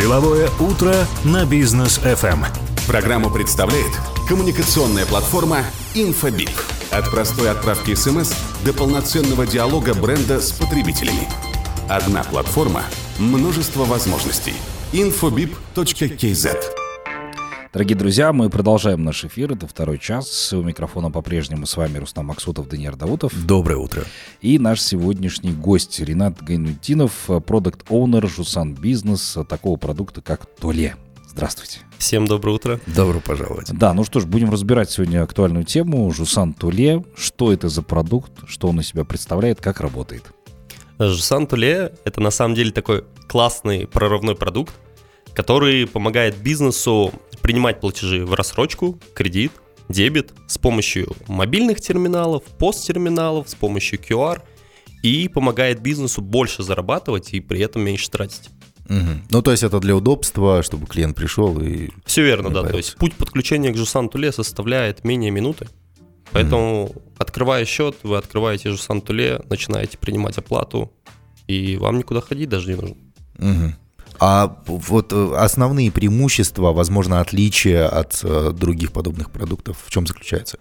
Деловое утро на бизнес FM. Программу представляет коммуникационная платформа Infobip. От простой отправки смс до полноценного диалога бренда с потребителями. Одна платформа, множество возможностей. infobip.kz Дорогие друзья, мы продолжаем наш эфир. Это второй час. У микрофона по-прежнему с вами Рустам Максутов, Даниил Даутов. Доброе утро. И наш сегодняшний гость Ренат Гайнутдинов, продукт-оунер Жусан Бизнес, такого продукта, как Толе. Здравствуйте. Всем доброе утро. Добро пожаловать. Да, ну что ж, будем разбирать сегодня актуальную тему. Жусан Туле. Что это за продукт, что он из себя представляет, как работает? Жусан Туле — это на самом деле такой классный прорывной продукт, который помогает бизнесу принимать платежи в рассрочку, кредит, дебет с помощью мобильных терминалов, посттерминалов, с помощью QR и помогает бизнесу больше зарабатывать и при этом меньше тратить. Угу. Ну, то есть это для удобства, чтобы клиент пришел и... Все верно, да. То есть путь подключения к Жусан Туле составляет менее минуты. Поэтому, угу. открывая счет, вы открываете Жусан Туле, начинаете принимать оплату, и вам никуда ходить даже не нужно. Угу. А вот э, основные преимущества, возможно, отличия от э, других подобных продуктов в чем заключается?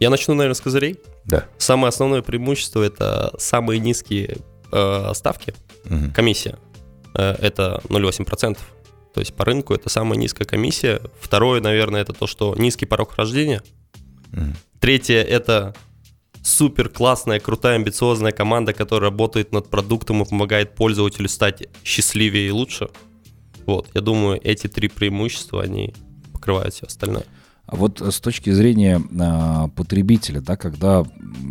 Я начну, наверное, с козырей. Да. Самое основное преимущество это самые низкие э, ставки, угу. комиссия. Э, это 0,8%. То есть по рынку это самая низкая комиссия. Второе, наверное, это то, что низкий порог рождения. Угу. Третье это супер классная, крутая, амбициозная команда, которая работает над продуктом и помогает пользователю стать счастливее и лучше. Вот, я думаю, эти три преимущества, они покрывают все остальное. А вот с точки зрения а, потребителя, да, когда,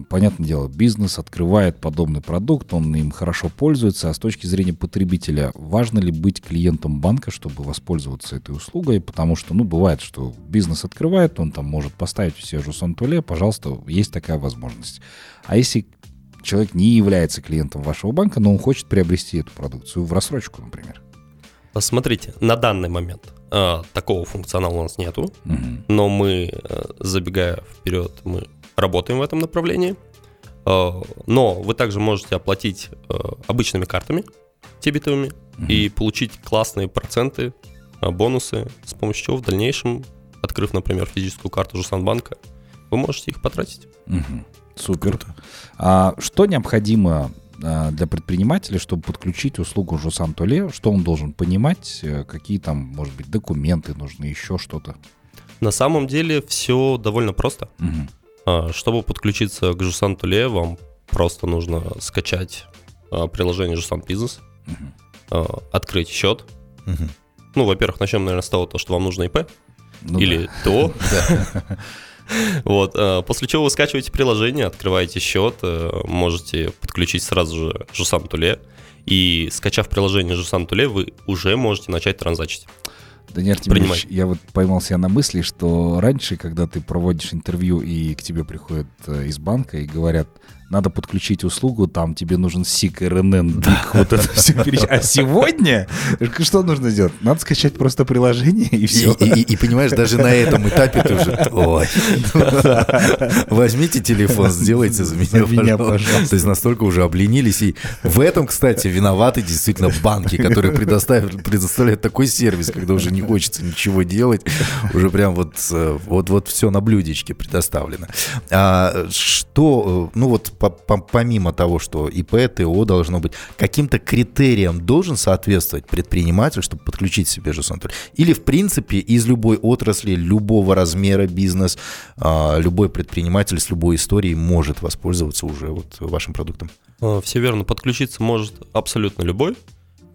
понятное дело, бизнес открывает подобный продукт, он им хорошо пользуется, а с точки зрения потребителя, важно ли быть клиентом банка, чтобы воспользоваться этой услугой, потому что, ну, бывает, что бизнес открывает, он там может поставить все же Туле, пожалуйста, есть такая возможность. А если человек не является клиентом вашего банка, но он хочет приобрести эту продукцию в рассрочку, например? Смотрите, на данный момент такого функционала у нас нету, угу. но мы, э, забегая вперед, мы работаем в этом направлении. Э, но вы также можете оплатить э, обычными картами дебетовыми угу. и получить классные проценты, э, бонусы, с помощью чего в дальнейшем, открыв, например, физическую карту Жусанбанка, вы можете их потратить. Угу. Супер. А что необходимо а, для предпринимателя, чтобы подключить услугу Жусан Толе, что он должен понимать, э, какие там, может быть, документы нужны, еще что-то? На самом деле все довольно просто. Угу. Чтобы подключиться к Жусан Толе, вам просто нужно скачать а, приложение Жусан Бизнес, угу. открыть счет. Угу. Ну, во-первых, начнем, наверное, с того, что вам нужно ИП ну, или да. ТО. Вот, э, после чего вы скачиваете приложение, открываете счет, э, можете подключить сразу же Жусан Туле, и скачав приложение Жусан Туле, вы уже можете начать транзачить. Даниил Артемьевич, я вот поймал себя на мысли, что раньше, когда ты проводишь интервью и к тебе приходят э, из банка и говорят, надо подключить услугу, там тебе нужен СИК, РНН, ДИК, вот это все перечислить. А сегодня что нужно сделать? Надо скачать просто приложение и все. И, и, и понимаешь, даже на этом этапе ты уже, ой, возьмите телефон, сделайте за меня, за меня пожалуйста. То есть настолько уже обленились. И в этом, кстати, виноваты действительно банки, которые предоставят, предоставляют такой сервис, когда уже не хочется ничего делать, уже прям вот, э, вот, вот все на блюдечке предоставлено. А что, э, ну вот помимо того, что ИП, ТО должно быть, каким-то критериям должен соответствовать предприниматель, чтобы подключить себе же Сантуль? Или, в принципе, из любой отрасли, любого размера бизнес, а, любой предприниматель с любой историей может воспользоваться уже вот вашим продуктом? А, все верно, подключиться может абсолютно любой.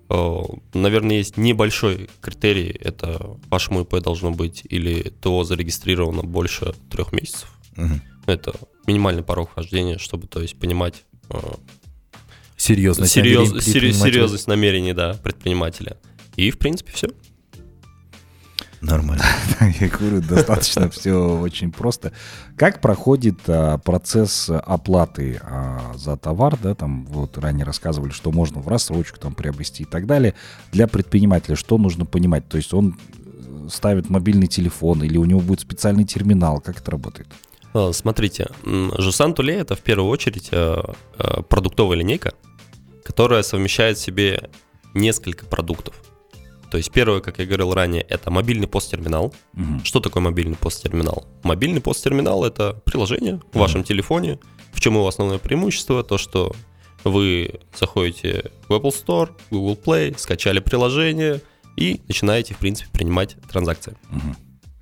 А, наверное, есть небольшой критерий, это вашему ИП должно быть или ТО зарегистрировано больше трех месяцев. Угу. Это минимальный порог вхождения, чтобы, то есть, понимать э, серьезность, серьез, намерений серьезность намерений, да, предпринимателя. И, в принципе, все. Нормально. Я говорю, достаточно все очень просто. Как проходит а, процесс оплаты а, за товар, да, там вот ранее рассказывали, что можно в рассрочку там приобрести и так далее. Для предпринимателя что нужно понимать? То есть он э, ставит мобильный телефон или у него будет специальный терминал? Как это работает? Э, смотрите, Жусан Туле это в первую очередь э, э, продуктовая линейка, которая совмещает в себе несколько продуктов. То есть первое, как я говорил ранее, это мобильный посттерминал. Мгм. Что такое мобильный посттерминал? Мобильный посттерминал — это приложение в вашем телефоне. В чем его основное преимущество? То, что вы заходите в Apple Store, Google Play, скачали приложение и начинаете, в принципе, принимать транзакции.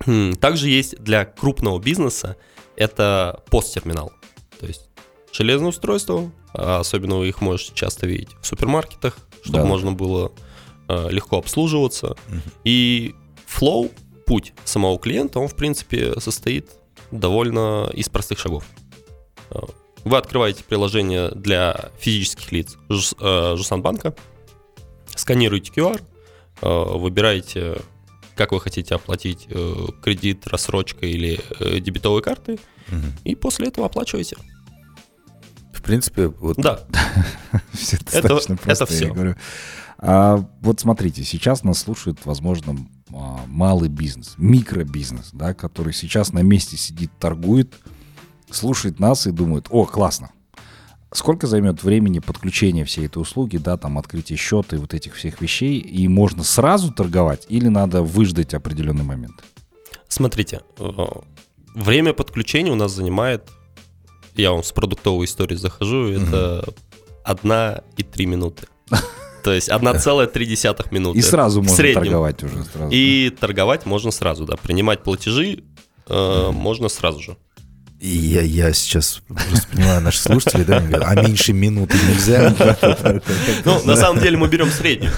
М, Также есть для крупного бизнеса это посттерминал. То есть железное устройство, а особенно вы их можете часто видеть в супермаркетах, чтобы Да. можно было э, легко обслуживаться. И флоу, путь самого клиента, он, в принципе, состоит довольно из простых шагов. Э, Вы открываете приложение для физических лиц Жус- Жусанбанка, сканируете QR, выбираете, как вы хотите оплатить э, кредит, рассрочка или э, дебетовые карты, Мгм. и после этого оплачиваете. В принципе, вот Да, Всё Это- достаточно это просто, я говорю. А, вот смотрите, сейчас нас слушает, возможно, а, малый бизнес, микробизнес, да, который сейчас на месте сидит, торгует, слушает нас и думает, о, классно. Сколько займет времени подключения всей этой услуги, да, там, открытие счета и вот этих всех вещей, и можно сразу торговать или надо выждать определенный момент? Смотрите, э, время подключения у нас занимает, я вам с продуктовой истории захожу, это 1 и 3 минуты. То есть 1,3 минуты. И сразу можно торговать уже сразу. И торговать можно сразу, да. Принимать платежи э, можно сразу же. И я, я сейчас просто понимаю наших слушателей, да, говорят, а меньше минуты нельзя. Ну, на самом деле мы берем среднюю.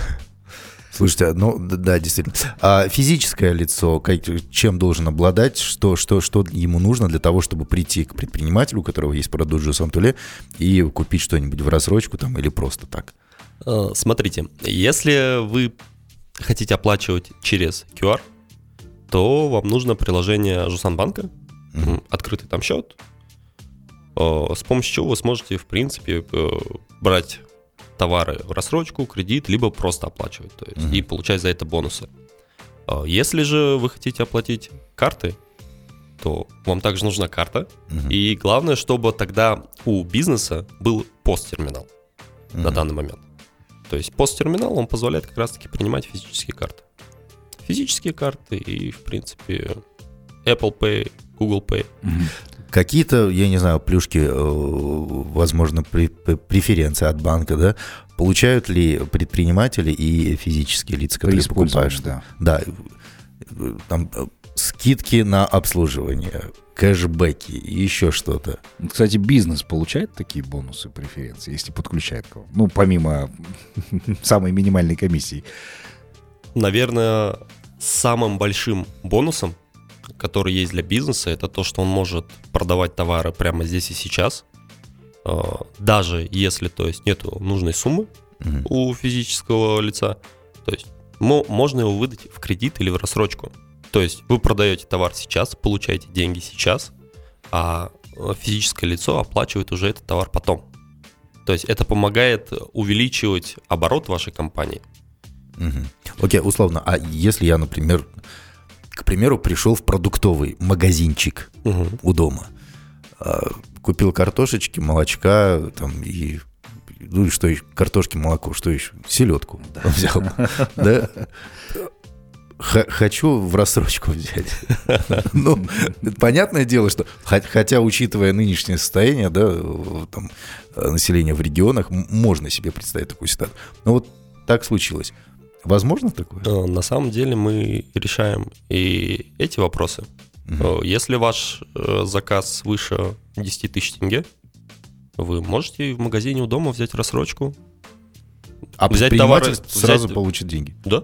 Слушайте, ну да, действительно. А физическое лицо, как- чем должен обладать, что, что, что ему нужно для того, чтобы прийти к предпринимателю, у которого есть продукт Жусан Туле, и купить что-нибудь в рассрочку там или просто так? Э, Смотрите, если вы хотите оплачивать через QR, то вам нужно приложение Жусанбанка, открытый там счет, э, с помощью чего вы сможете, в принципе, э, брать товары в рассрочку, кредит, либо просто оплачивать, то есть, и получать за это бонусы. Э, Если же вы хотите оплатить карты, то вам также нужна карта, и главное, чтобы тогда у бизнеса был посттерминал на данный момент. То есть посттерминал, он позволяет как раз-таки принимать физические карты. Физические карты и, в принципе, Apple Pay, Google Pay. Какие-то, я не знаю, плюшки, э, возможно, при- при- преференции от банка, да, получают ли предприниматели и физические лица, При которые использовании, покупают? да. Да, там э, скидки на обслуживание, кэшбэки еще что-то. Кстати, бизнес получает такие бонусы, преференции, если подключает кого? Ну, помимо самой минимальной комиссии. Наверное, самым большим бонусом, который есть для бизнеса, это то, что он может продавать товары прямо здесь и сейчас, Э, даже если, то есть, нету нужной суммы у физического лица, то есть мо- можно его выдать в кредит или в рассрочку. То есть вы продаете товар сейчас, получаете деньги сейчас, а физическое лицо оплачивает уже этот товар потом. То есть это помогает увеличивать оборот вашей компании. Мгм. Окей, условно, а если я, например, к примеру, пришел в продуктовый магазинчик у дома, а, купил картошечки, молочка, там и ну и что еще, картошки, молоко, что еще, селедку взял, да? Хочу в рассрочку взять. Ну, понятное дело, что хо- хотя, учитывая нынешнее состояние, да, там, населения в регионах, можно себе представить такую ситуацию. Но вот так случилось. Возможно такое? На самом деле мы решаем и эти вопросы. Э, Если ваш э, заказ выше 10 тысяч тенге, вы можете в магазине у дома взять рассрочку. А взять товары, сразу взять- получит деньги. Да.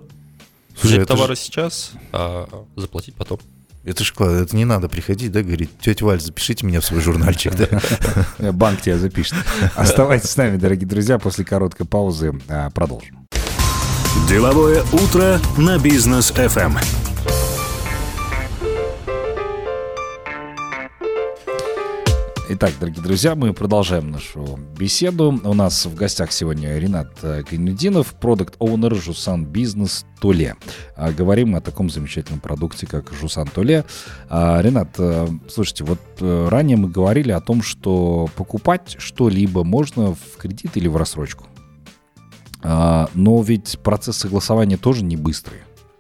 Слушай, взять товары сейчас, а заплатить потом. Это ж классно, это не надо приходить, да, говорить, тетя Валь, запишите меня в свой журнальчик, да. Банк тебя запишет. Оставайтесь с нами, дорогие друзья. После короткой паузы а, продолжим. Деловое утро на бизнес FM. Итак, дорогие друзья, мы продолжаем нашу беседу. У нас в гостях сегодня Ренат э, Гайнудинов, продукт оунер Жусан Бизнес Туле. А, Говорим о таком замечательном продукте, как Жусан Туле. А, Ренат, э, слушайте, вот э, ранее мы говорили о том, что покупать что-либо можно в кредит или в рассрочку. А, но ведь процесс согласования тоже не быстрый.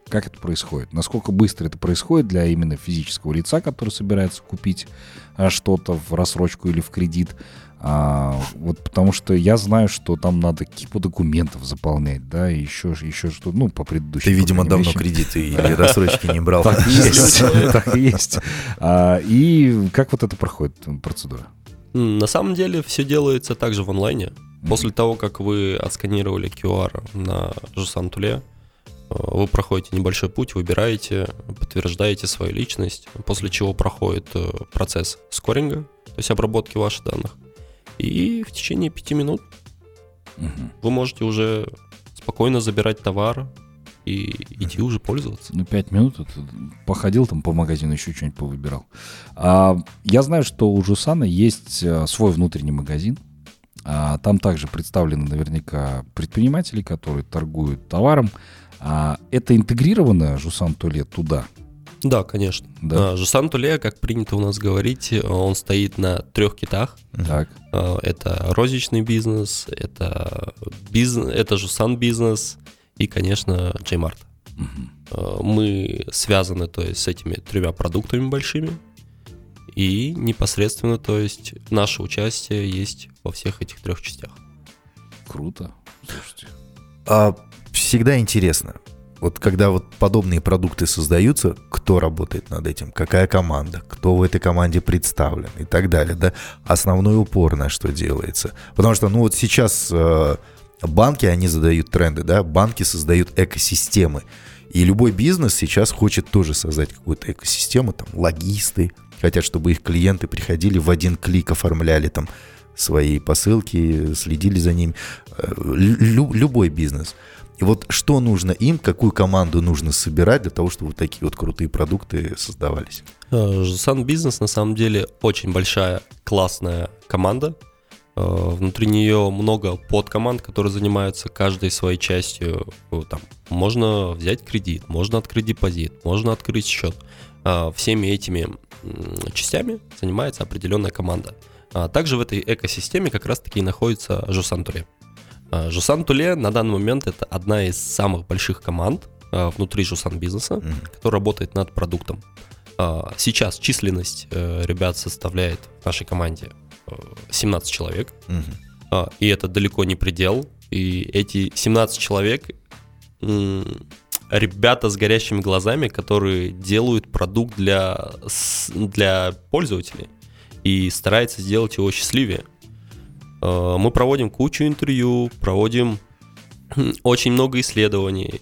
Как это происходит? Насколько быстро это происходит для именно физического лица, который собирается купить а, что-то в рассрочку или в кредит? А, вот потому что я знаю, что там надо кипу документов заполнять, да, и еще, еще что, ну, по предыдущему. Ты, видимо, давно вещам. кредиты или рассрочки не брал. Так есть, так есть. А, и как вот это проходит процедура? На самом деле все делается также в онлайне. После того, как вы отсканировали QR на Жусан Туле, э, вы проходите небольшой путь, выбираете, подтверждаете свою личность, после чего проходит э, процесс скоринга, то есть обработки ваших данных. И в течение пяти минут угу. вы можете уже спокойно забирать товар и идти уже пользоваться. Ну, пять минут, это, походил там по магазину, еще что-нибудь повыбирал. А, я знаю, что у Жусана есть э, свой внутренний магазин, а, там также представлены наверняка предприниматели, которые торгуют товаром. А, это интегрировано Жусан Туле туда? Да, конечно. Да. А, Жусан Туле, как принято у нас говорить, он стоит на трех китах. Так. Это розничный бизнес, это, бизнес, это Жусан бизнес и, конечно, Джеймарт. Угу. Мы связаны, то есть, с этими тремя продуктами большими. И непосредственно, то есть, наше участие есть во всех этих трех частях. Круто. Слушайте. А, всегда интересно, вот когда вот подобные продукты создаются, кто работает над этим, какая команда, кто в этой команде представлен и так далее, да, основной упор на что делается. Потому что, ну вот сейчас э, банки, они задают тренды, да, банки создают экосистемы. И любой бизнес сейчас хочет тоже создать какую-то экосистему, там, логисты, хотят, чтобы их клиенты приходили в один клик, оформляли там свои посылки, следили за ними. Э, лю- любой бизнес. И вот что нужно им, какую команду нужно собирать для того, чтобы вот такие вот крутые продукты создавались? Сан Бизнес на самом деле очень большая, классная команда. Э, внутри нее много подкоманд, которые занимаются каждой своей частью. Там, можно взять кредит, можно открыть депозит, можно открыть счет. Э, всеми этими частями занимается определенная команда. А также в этой экосистеме как раз-таки находится Жусан Туле. А, Жусан Туле на данный момент это одна из самых больших команд внутри Жусан бизнеса, mm-hmm. которая работает над продуктом. Сейчас численность э, ребят составляет в нашей команде 17 человек, mm-hmm. и это далеко не предел. И эти 17 человек ребята с горящими глазами, которые делают продукт для, для пользователей и старается сделать его счастливее. Э, мы проводим кучу интервью, проводим очень много исследований,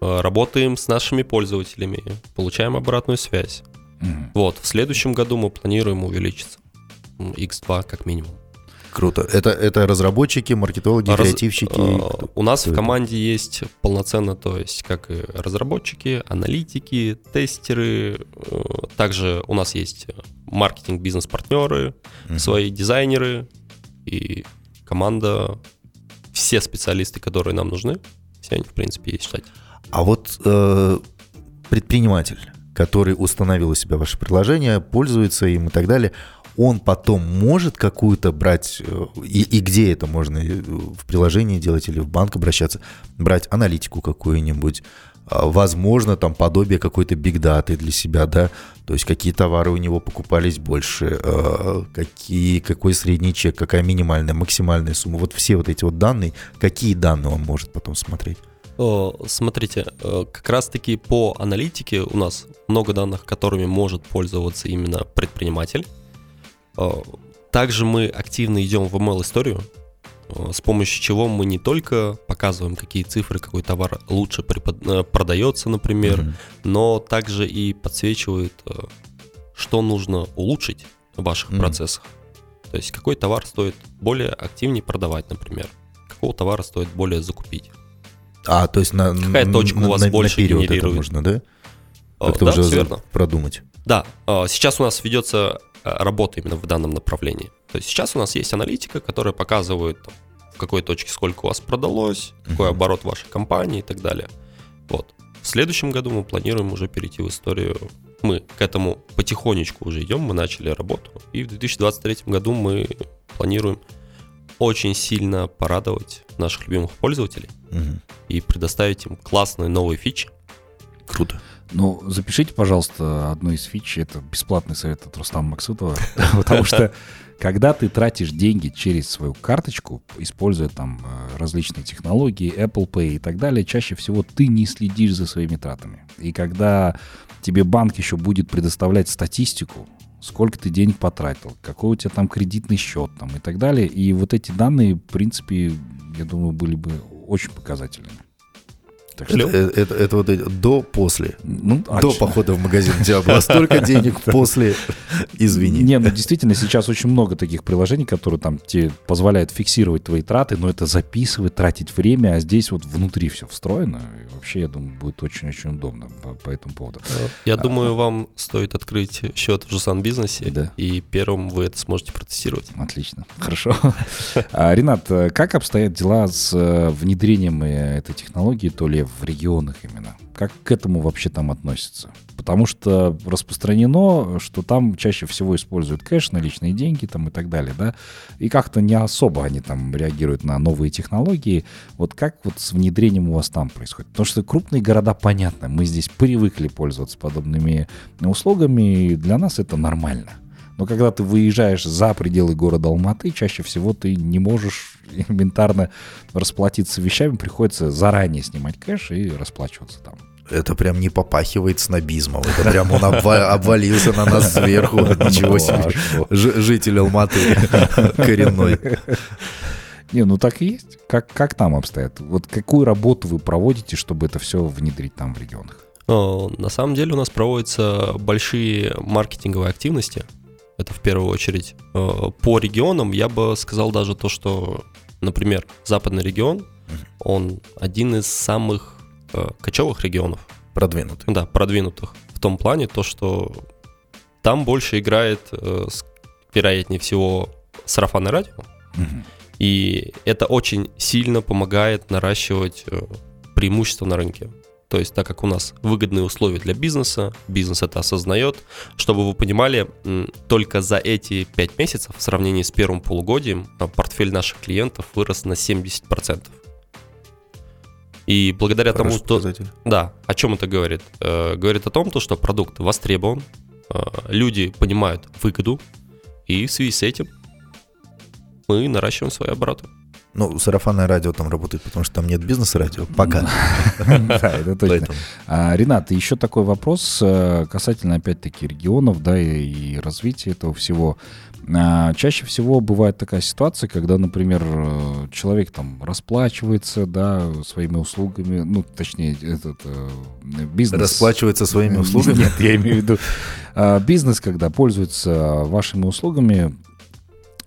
э, работаем с нашими пользователями, получаем обратную связь. Mm-hmm. Вот, в следующем году мы планируем увеличиться. X2 как минимум. Круто. Это, это разработчики, маркетологи, Раз, креативщики? Э, у нас в команде это? есть полноценно, то есть как и разработчики, аналитики, тестеры. Э, также у нас есть маркетинг, бизнес-партнеры, uh свои дизайнеры и команда. Все специалисты, которые нам нужны, все они, в принципе, есть в штате. А вот э, предприниматель, который установил у себя ваше приложение, пользуется им и так далее – он потом может какую-то брать, э, и, и где это можно, э, в приложении делать или в банк обращаться, брать аналитику какую-нибудь, а, возможно, там подобие какой-то бигдаты для себя, да, то есть какие товары у него покупались больше, а, какие, какой средний чек, какая минимальная, максимальная сумма, вот все вот эти вот данные, какие данные он может потом смотреть? Смотрите, э, как раз-таки по аналитике у нас много данных, которыми может пользоваться именно предприниматель. Э, также мы активно идем в ML-историю, э, с помощью чего мы не только показываем, какие цифры, какой товар лучше препод... Э, продается, например, mm-hmm. но также и подсвечивает, что нужно улучшить в ваших mm-hmm. процессах. То есть какой товар стоит более активнее продавать, например, какого товара стоит более закупить. А, то есть на какая точка на, у вас на, больше наперед генерирует? это можно, да? Как-то да, уже продумать. Да, сейчас у нас ведется Э, работы именно в данном направлении. То есть сейчас у нас есть аналитика, которая показывает, в какой точке сколько у вас продалось, какой оборот вашей компании и так далее. Вот. В следующем году мы планируем уже перейти в историю. Мы к этому потихонечку уже идем, мы начали работу. И в 2023 году мы планируем очень сильно порадовать наших любимых пользователей Мгм. и предоставить им классные новые фичи. Круто. Ну, запишите, пожалуйста, одну из фич. Это бесплатный совет от Рустама Максутова. Потому что, когда ты тратишь деньги через свою карточку, используя там э, различные технологии, Apple Pay и так далее, чаще всего ты не следишь за своими тратами. И когда тебе банк еще будет предоставлять статистику, сколько ты денег потратил, какой у тебя там кредитный счет там и так далее, и вот эти данные, в принципе, я думаю, были бы очень показательными. Так что. Это, это- это вот эти до-после. ну, а До чё? похода в магазин у тебя было столько денег, после извини. Не, ну действительно, сейчас очень много таких приложений, которые там тебе позволяют фиксировать твои траты, но это записывать, тратить время, а здесь вот внутри все встроено. И вообще, я думаю, будет очень-очень удобно по, по этому поводу. Я думаю, вам стоит открыть счет в Жусан Бизнесе, Да. и первым вы это сможете протестировать. Отлично, хорошо. А, Ренат, э, как обстоят дела с э, внедрением э, этой технологии, то ли в регионах именно? Как к этому вообще там относятся? Потому что распространено, что там чаще всего используют кэш, наличные деньги там и так далее, да? И как-то не особо они там реагируют на новые технологии. Вот как вот с внедрением у вас там происходит? Потому что крупные города, понятно, мы здесь привыкли пользоваться подобными услугами, и для нас это нормально. Но когда ты выезжаешь за пределы города Алматы, чаще всего ты не можешь элементарно расплатиться вещами, приходится заранее снимать кэш и расплачиваться там. Это прям не попахивает снобизмом. Это прям он обва- обвалился на нас сверху. Ничего Ну, а себе. Ж- Житель Алматы коренной. Не, ну так и есть. Как, как там обстоят? Вот какую работу вы проводите, чтобы это все внедрить там в регионах? Но на самом деле у нас проводятся большие маркетинговые активности. Это в первую очередь. Э, По регионам я бы сказал даже то, что, например, западный регион, он один из самых э, кочевых регионов, Продвинутый. да, продвинутых. В том плане то, что там больше играет, э, вероятнее всего, сарафанное радио. Мгм. И это очень сильно помогает наращивать преимущества на рынке. То есть, так как у нас выгодные условия для бизнеса, бизнес это осознает, чтобы вы понимали, только за эти 5 месяцев в сравнении с первым полугодием а, портфель наших клиентов вырос на 70%. И благодаря тому, Хороший что... показатель. Да, о чем это говорит? Э, говорит о том, то, что продукт востребован, э, люди понимают выгоду, и в связи с этим мы наращиваем свои обороты. Ну, сарафанное радио там работает, потому что там нет бизнес-радио. Пока. Да, это точно. А, Ренат, еще такой вопрос э, касательно, опять-таки, регионов, да, и, и развития этого всего. А, Чаще всего бывает такая ситуация, когда, например, э, человек там расплачивается, да, своими услугами, ну, точнее, этот э, бизнес... Расплачивается своими услугами. Нет, я имею в виду а, бизнес, когда пользуется вашими услугами,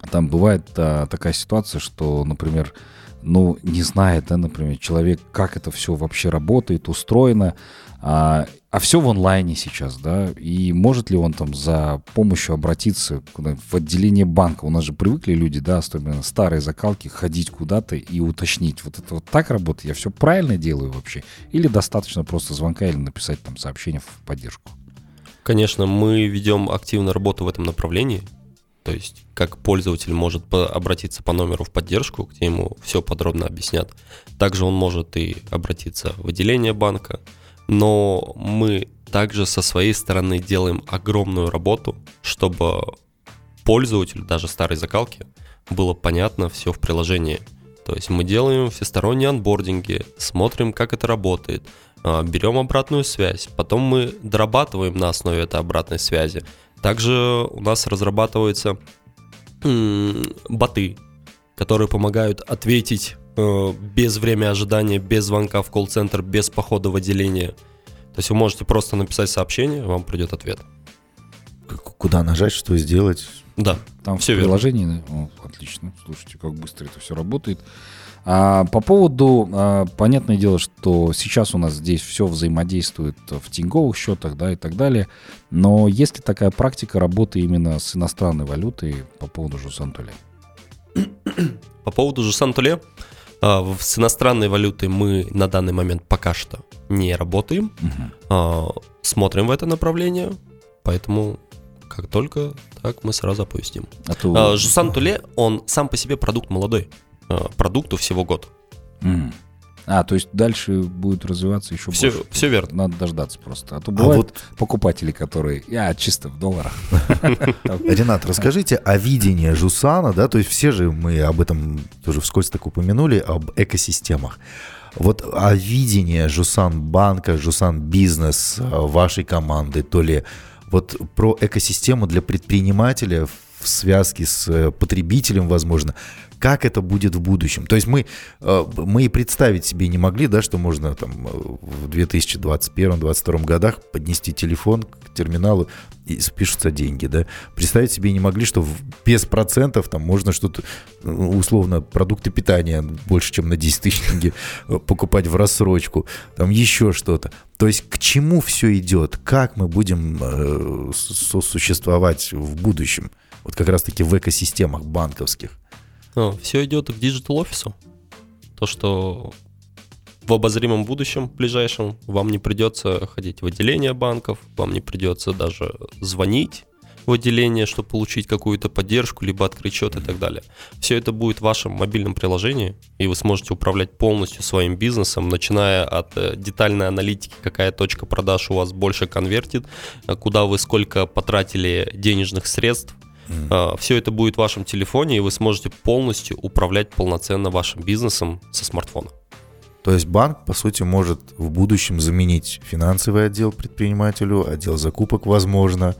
там бывает а, такая ситуация, что, например, ну, не знает, да, например, человек, как это все вообще работает, устроено, а, а все в онлайне сейчас, да, и может ли он там за помощью обратиться куда- в отделение банка? У нас же привыкли люди, да, особенно старые закалки, ходить куда-то и уточнить, вот это вот так работает, я все правильно делаю вообще? Или достаточно просто звонка или написать там сообщение в поддержку? Конечно, мы ведем активную работу в этом направлении. То есть, как пользователь может обратиться по номеру в поддержку, где ему все подробно объяснят. Также он может и обратиться в отделение банка. Но мы также со своей стороны делаем огромную работу, чтобы пользователю, даже старой закалки, было понятно все в приложении. То есть мы делаем всесторонние анбординги, смотрим, как это работает, а, берем обратную связь, потом мы дорабатываем на основе этой обратной связи. Также у нас разрабатываются боты, которые помогают ответить э, без времени ожидания, без звонка в колл-центр, без похода в отделение. То есть вы можете просто написать сообщение, вам придет ответ. Куда нажать, что сделать? Да, Там Всё в верно. приложении, да? О, отлично. Слушайте, как быстро это все работает. А, по поводу, а, понятное дело, что сейчас у нас здесь все взаимодействует в тиньковых счетах, да, и так далее. Но есть ли такая практика работы именно с иностранной валютой по поводу Жусантуле? По поводу же Сантуле, а, с иностранной валютой мы на данный момент пока что не работаем. А, Смотрим в это направление, поэтому как только так мы сразу оповестим. А то... а, Жусан Туле, он сам по себе продукт молодой. А, продукту всего год. Mm. А, то есть дальше будет развиваться еще все, больше. Все верно. Надо дождаться просто. А то бывают а вот... покупатели, которые... Я чисто в долларах. Ренат, расскажите о видении Жусана, да, то есть все же мы об этом тоже вскользь так упомянули, об экосистемах. Вот о видении Жусан банка, Жусан бизнес вашей команды, то ли вот про экосистему для предпринимателя в связке с э, потребителем, возможно, как это будет в будущем. То есть мы, э, мы и представить себе не могли, да, что можно там э, в 2021-2022 годах поднести телефон к терминалу и спишутся деньги, да. Представить себе не могли, что без процентов там можно что-то, условно, продукты питания больше, чем на 10 тысяч тенге покупать в рассрочку, там еще что-то. То есть к чему все идет? Как мы будем э, сосуществовать в будущем? Вот как раз-таки в экосистемах банковских. Ну, все идет к digital офису. То, что в обозримом будущем, ближайшем, вам не придется ходить в отделение банков, вам не придется даже звонить в отделение, чтобы получить какую-то поддержку, либо открыть счет и так далее. Все это будет в вашем мобильном приложении, и вы сможете управлять полностью своим бизнесом, начиная от э, детальной аналитики, какая точка продаж у вас больше конвертит, куда вы сколько потратили денежных средств, Mm. А, Все это будет в вашем телефоне, и вы сможете полностью управлять полноценно вашим бизнесом со смартфона. То есть банк, по сути, может в будущем заменить финансовый отдел предпринимателю, отдел закупок, возможно,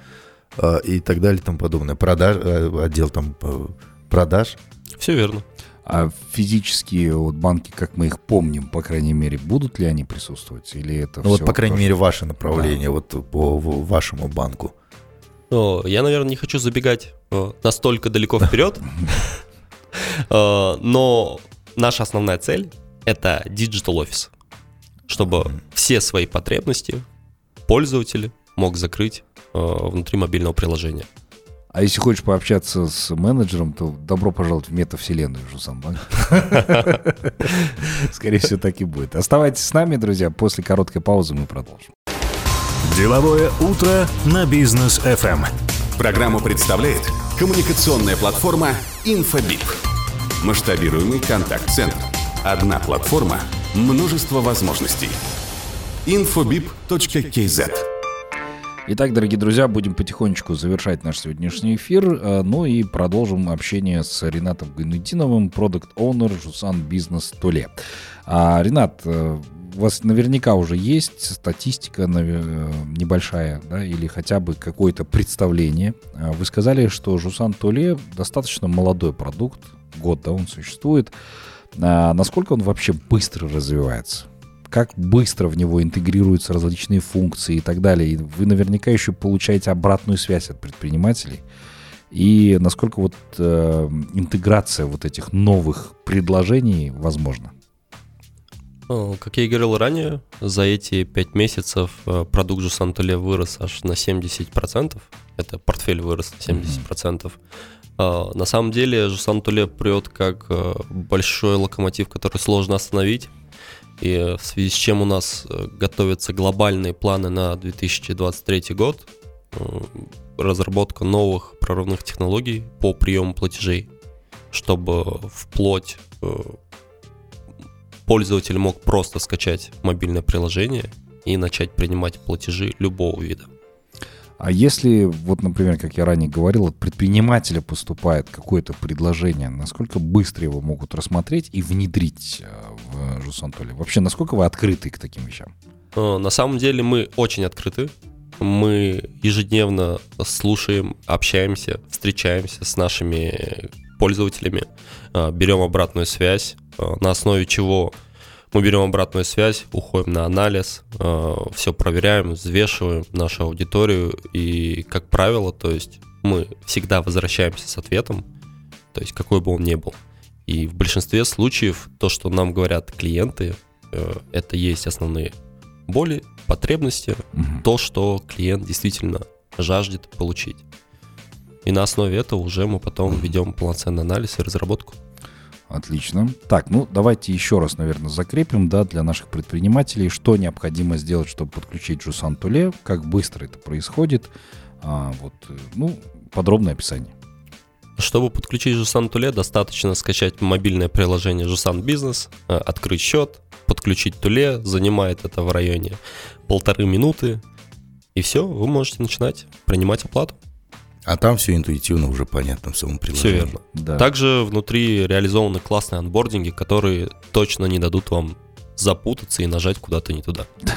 а, и так далее и тому подобное. Продаж, э, отдел там э, продаж. Все верно. А физические вот банки, как мы их помним, по крайней мере, будут ли они присутствовать? Или это ну, вот, по крайней мере, ваше направление, да. вот по вашему банку. Ну, я, наверное, не хочу забегать э, настолько далеко вперед, э, но наша основная цель — это digital офис, чтобы все свои потребности пользователь мог закрыть э, внутри мобильного приложения. А если хочешь пообщаться с менеджером, то добро пожаловать в метавселенную Жусамбанк. Скорее всего, так и будет. Оставайтесь с нами, друзья. После короткой паузы мы продолжим. Деловое утро на бизнес FM. Программу представляет коммуникационная платформа Infobip. Масштабируемый контакт-центр. Одна платформа, множество возможностей. infobip.kz Итак, дорогие друзья, будем потихонечку завершать наш сегодняшний эфир, э, ну и продолжим общение с Ренатом Гайнудиновым, продукт оунер Жусан Бизнес Туле. А, Ренат, э, у вас наверняка уже есть статистика э, небольшая, да, или хотя бы какое-то представление. А вы сказали, что Жусан Толе достаточно молодой продукт, год, да, он существует. А насколько он вообще быстро развивается? Как быстро в него интегрируются различные функции и так далее? И вы наверняка еще получаете обратную связь от предпринимателей. И насколько вот э, интеграция вот этих новых предложений возможна? Как я и говорил ранее, за эти 5 месяцев э, продукт Жусантуле вырос аж на 70%. Это портфель вырос на 70%. Mm-hmm. На самом деле Жусантуле прет как э, большой локомотив, который сложно остановить. И в связи с чем у нас э, готовятся глобальные планы на 2023 год, разработка новых прорывных технологий по приему платежей, чтобы вплоть пользователь мог просто скачать мобильное приложение и начать принимать платежи любого вида. А если, вот, например, как я ранее говорил, от предпринимателя поступает какое-то предложение, насколько быстро его могут рассмотреть и внедрить э, в Жусантоле? Вообще, насколько вы открыты к таким вещам? Э, на самом деле мы очень открыты. Мы ежедневно слушаем, общаемся, встречаемся с нашими пользователями, э, берем обратную связь, на основе чего мы берем обратную связь, уходим на анализ, э, все проверяем, взвешиваем нашу аудиторию и, как правило, то есть мы всегда возвращаемся с ответом, то есть какой бы он ни был. И в большинстве случаев то, что нам говорят клиенты, э, это есть основные боли, потребности, угу. то, что клиент действительно жаждет получить. И на основе этого уже мы потом ведем полноценный анализ и разработку. Отлично. Так, ну давайте еще раз, наверное, закрепим, да, для наших предпринимателей, что необходимо сделать, чтобы подключить Жусан Туле, как быстро это происходит, А, вот, э, ну, подробное описание. Чтобы подключить Жусан Туле, достаточно скачать мобильное приложение Жусан Бизнес, э, открыть счет, подключить Туле, занимает это в районе полторы минуты, и все, вы можете начинать принимать оплату. А там все интуитивно уже понятно в самом приложении. Все верно. Да. Также внутри реализованы классные анбординги, которые точно не дадут вам запутаться и нажать куда-то не туда.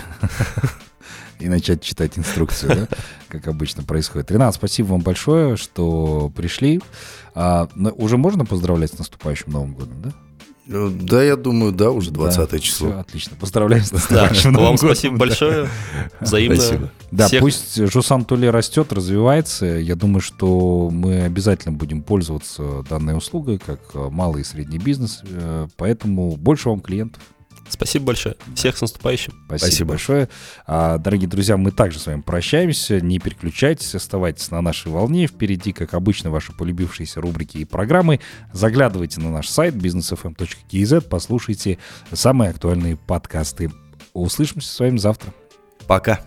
И начать читать инструкцию, да? как обычно происходит. Ренат, спасибо вам большое, что пришли. А, уже можно поздравлять с наступающим Новым годом, да? Да, я думаю, да, уже 20 да, число. Все, отлично. Поздравляю с наступающим да, Вам спасибо большое. Взаимно. Спасибо. Да, Всех... пусть Жусан Туле растет, развивается. Я думаю, что мы обязательно будем пользоваться данной услугой, как малый и средний бизнес. Э, поэтому больше вам клиентов. Спасибо большое. Всех с наступающим. Спасибо, Спасибо. большое. А, дорогие друзья, мы также с вами прощаемся. Не переключайтесь, оставайтесь на нашей волне. Впереди, как обычно, ваши полюбившиеся рубрики и программы. Заглядывайте на наш сайт businessfm.kz, послушайте самые актуальные подкасты. Услышимся с вами завтра. Пока.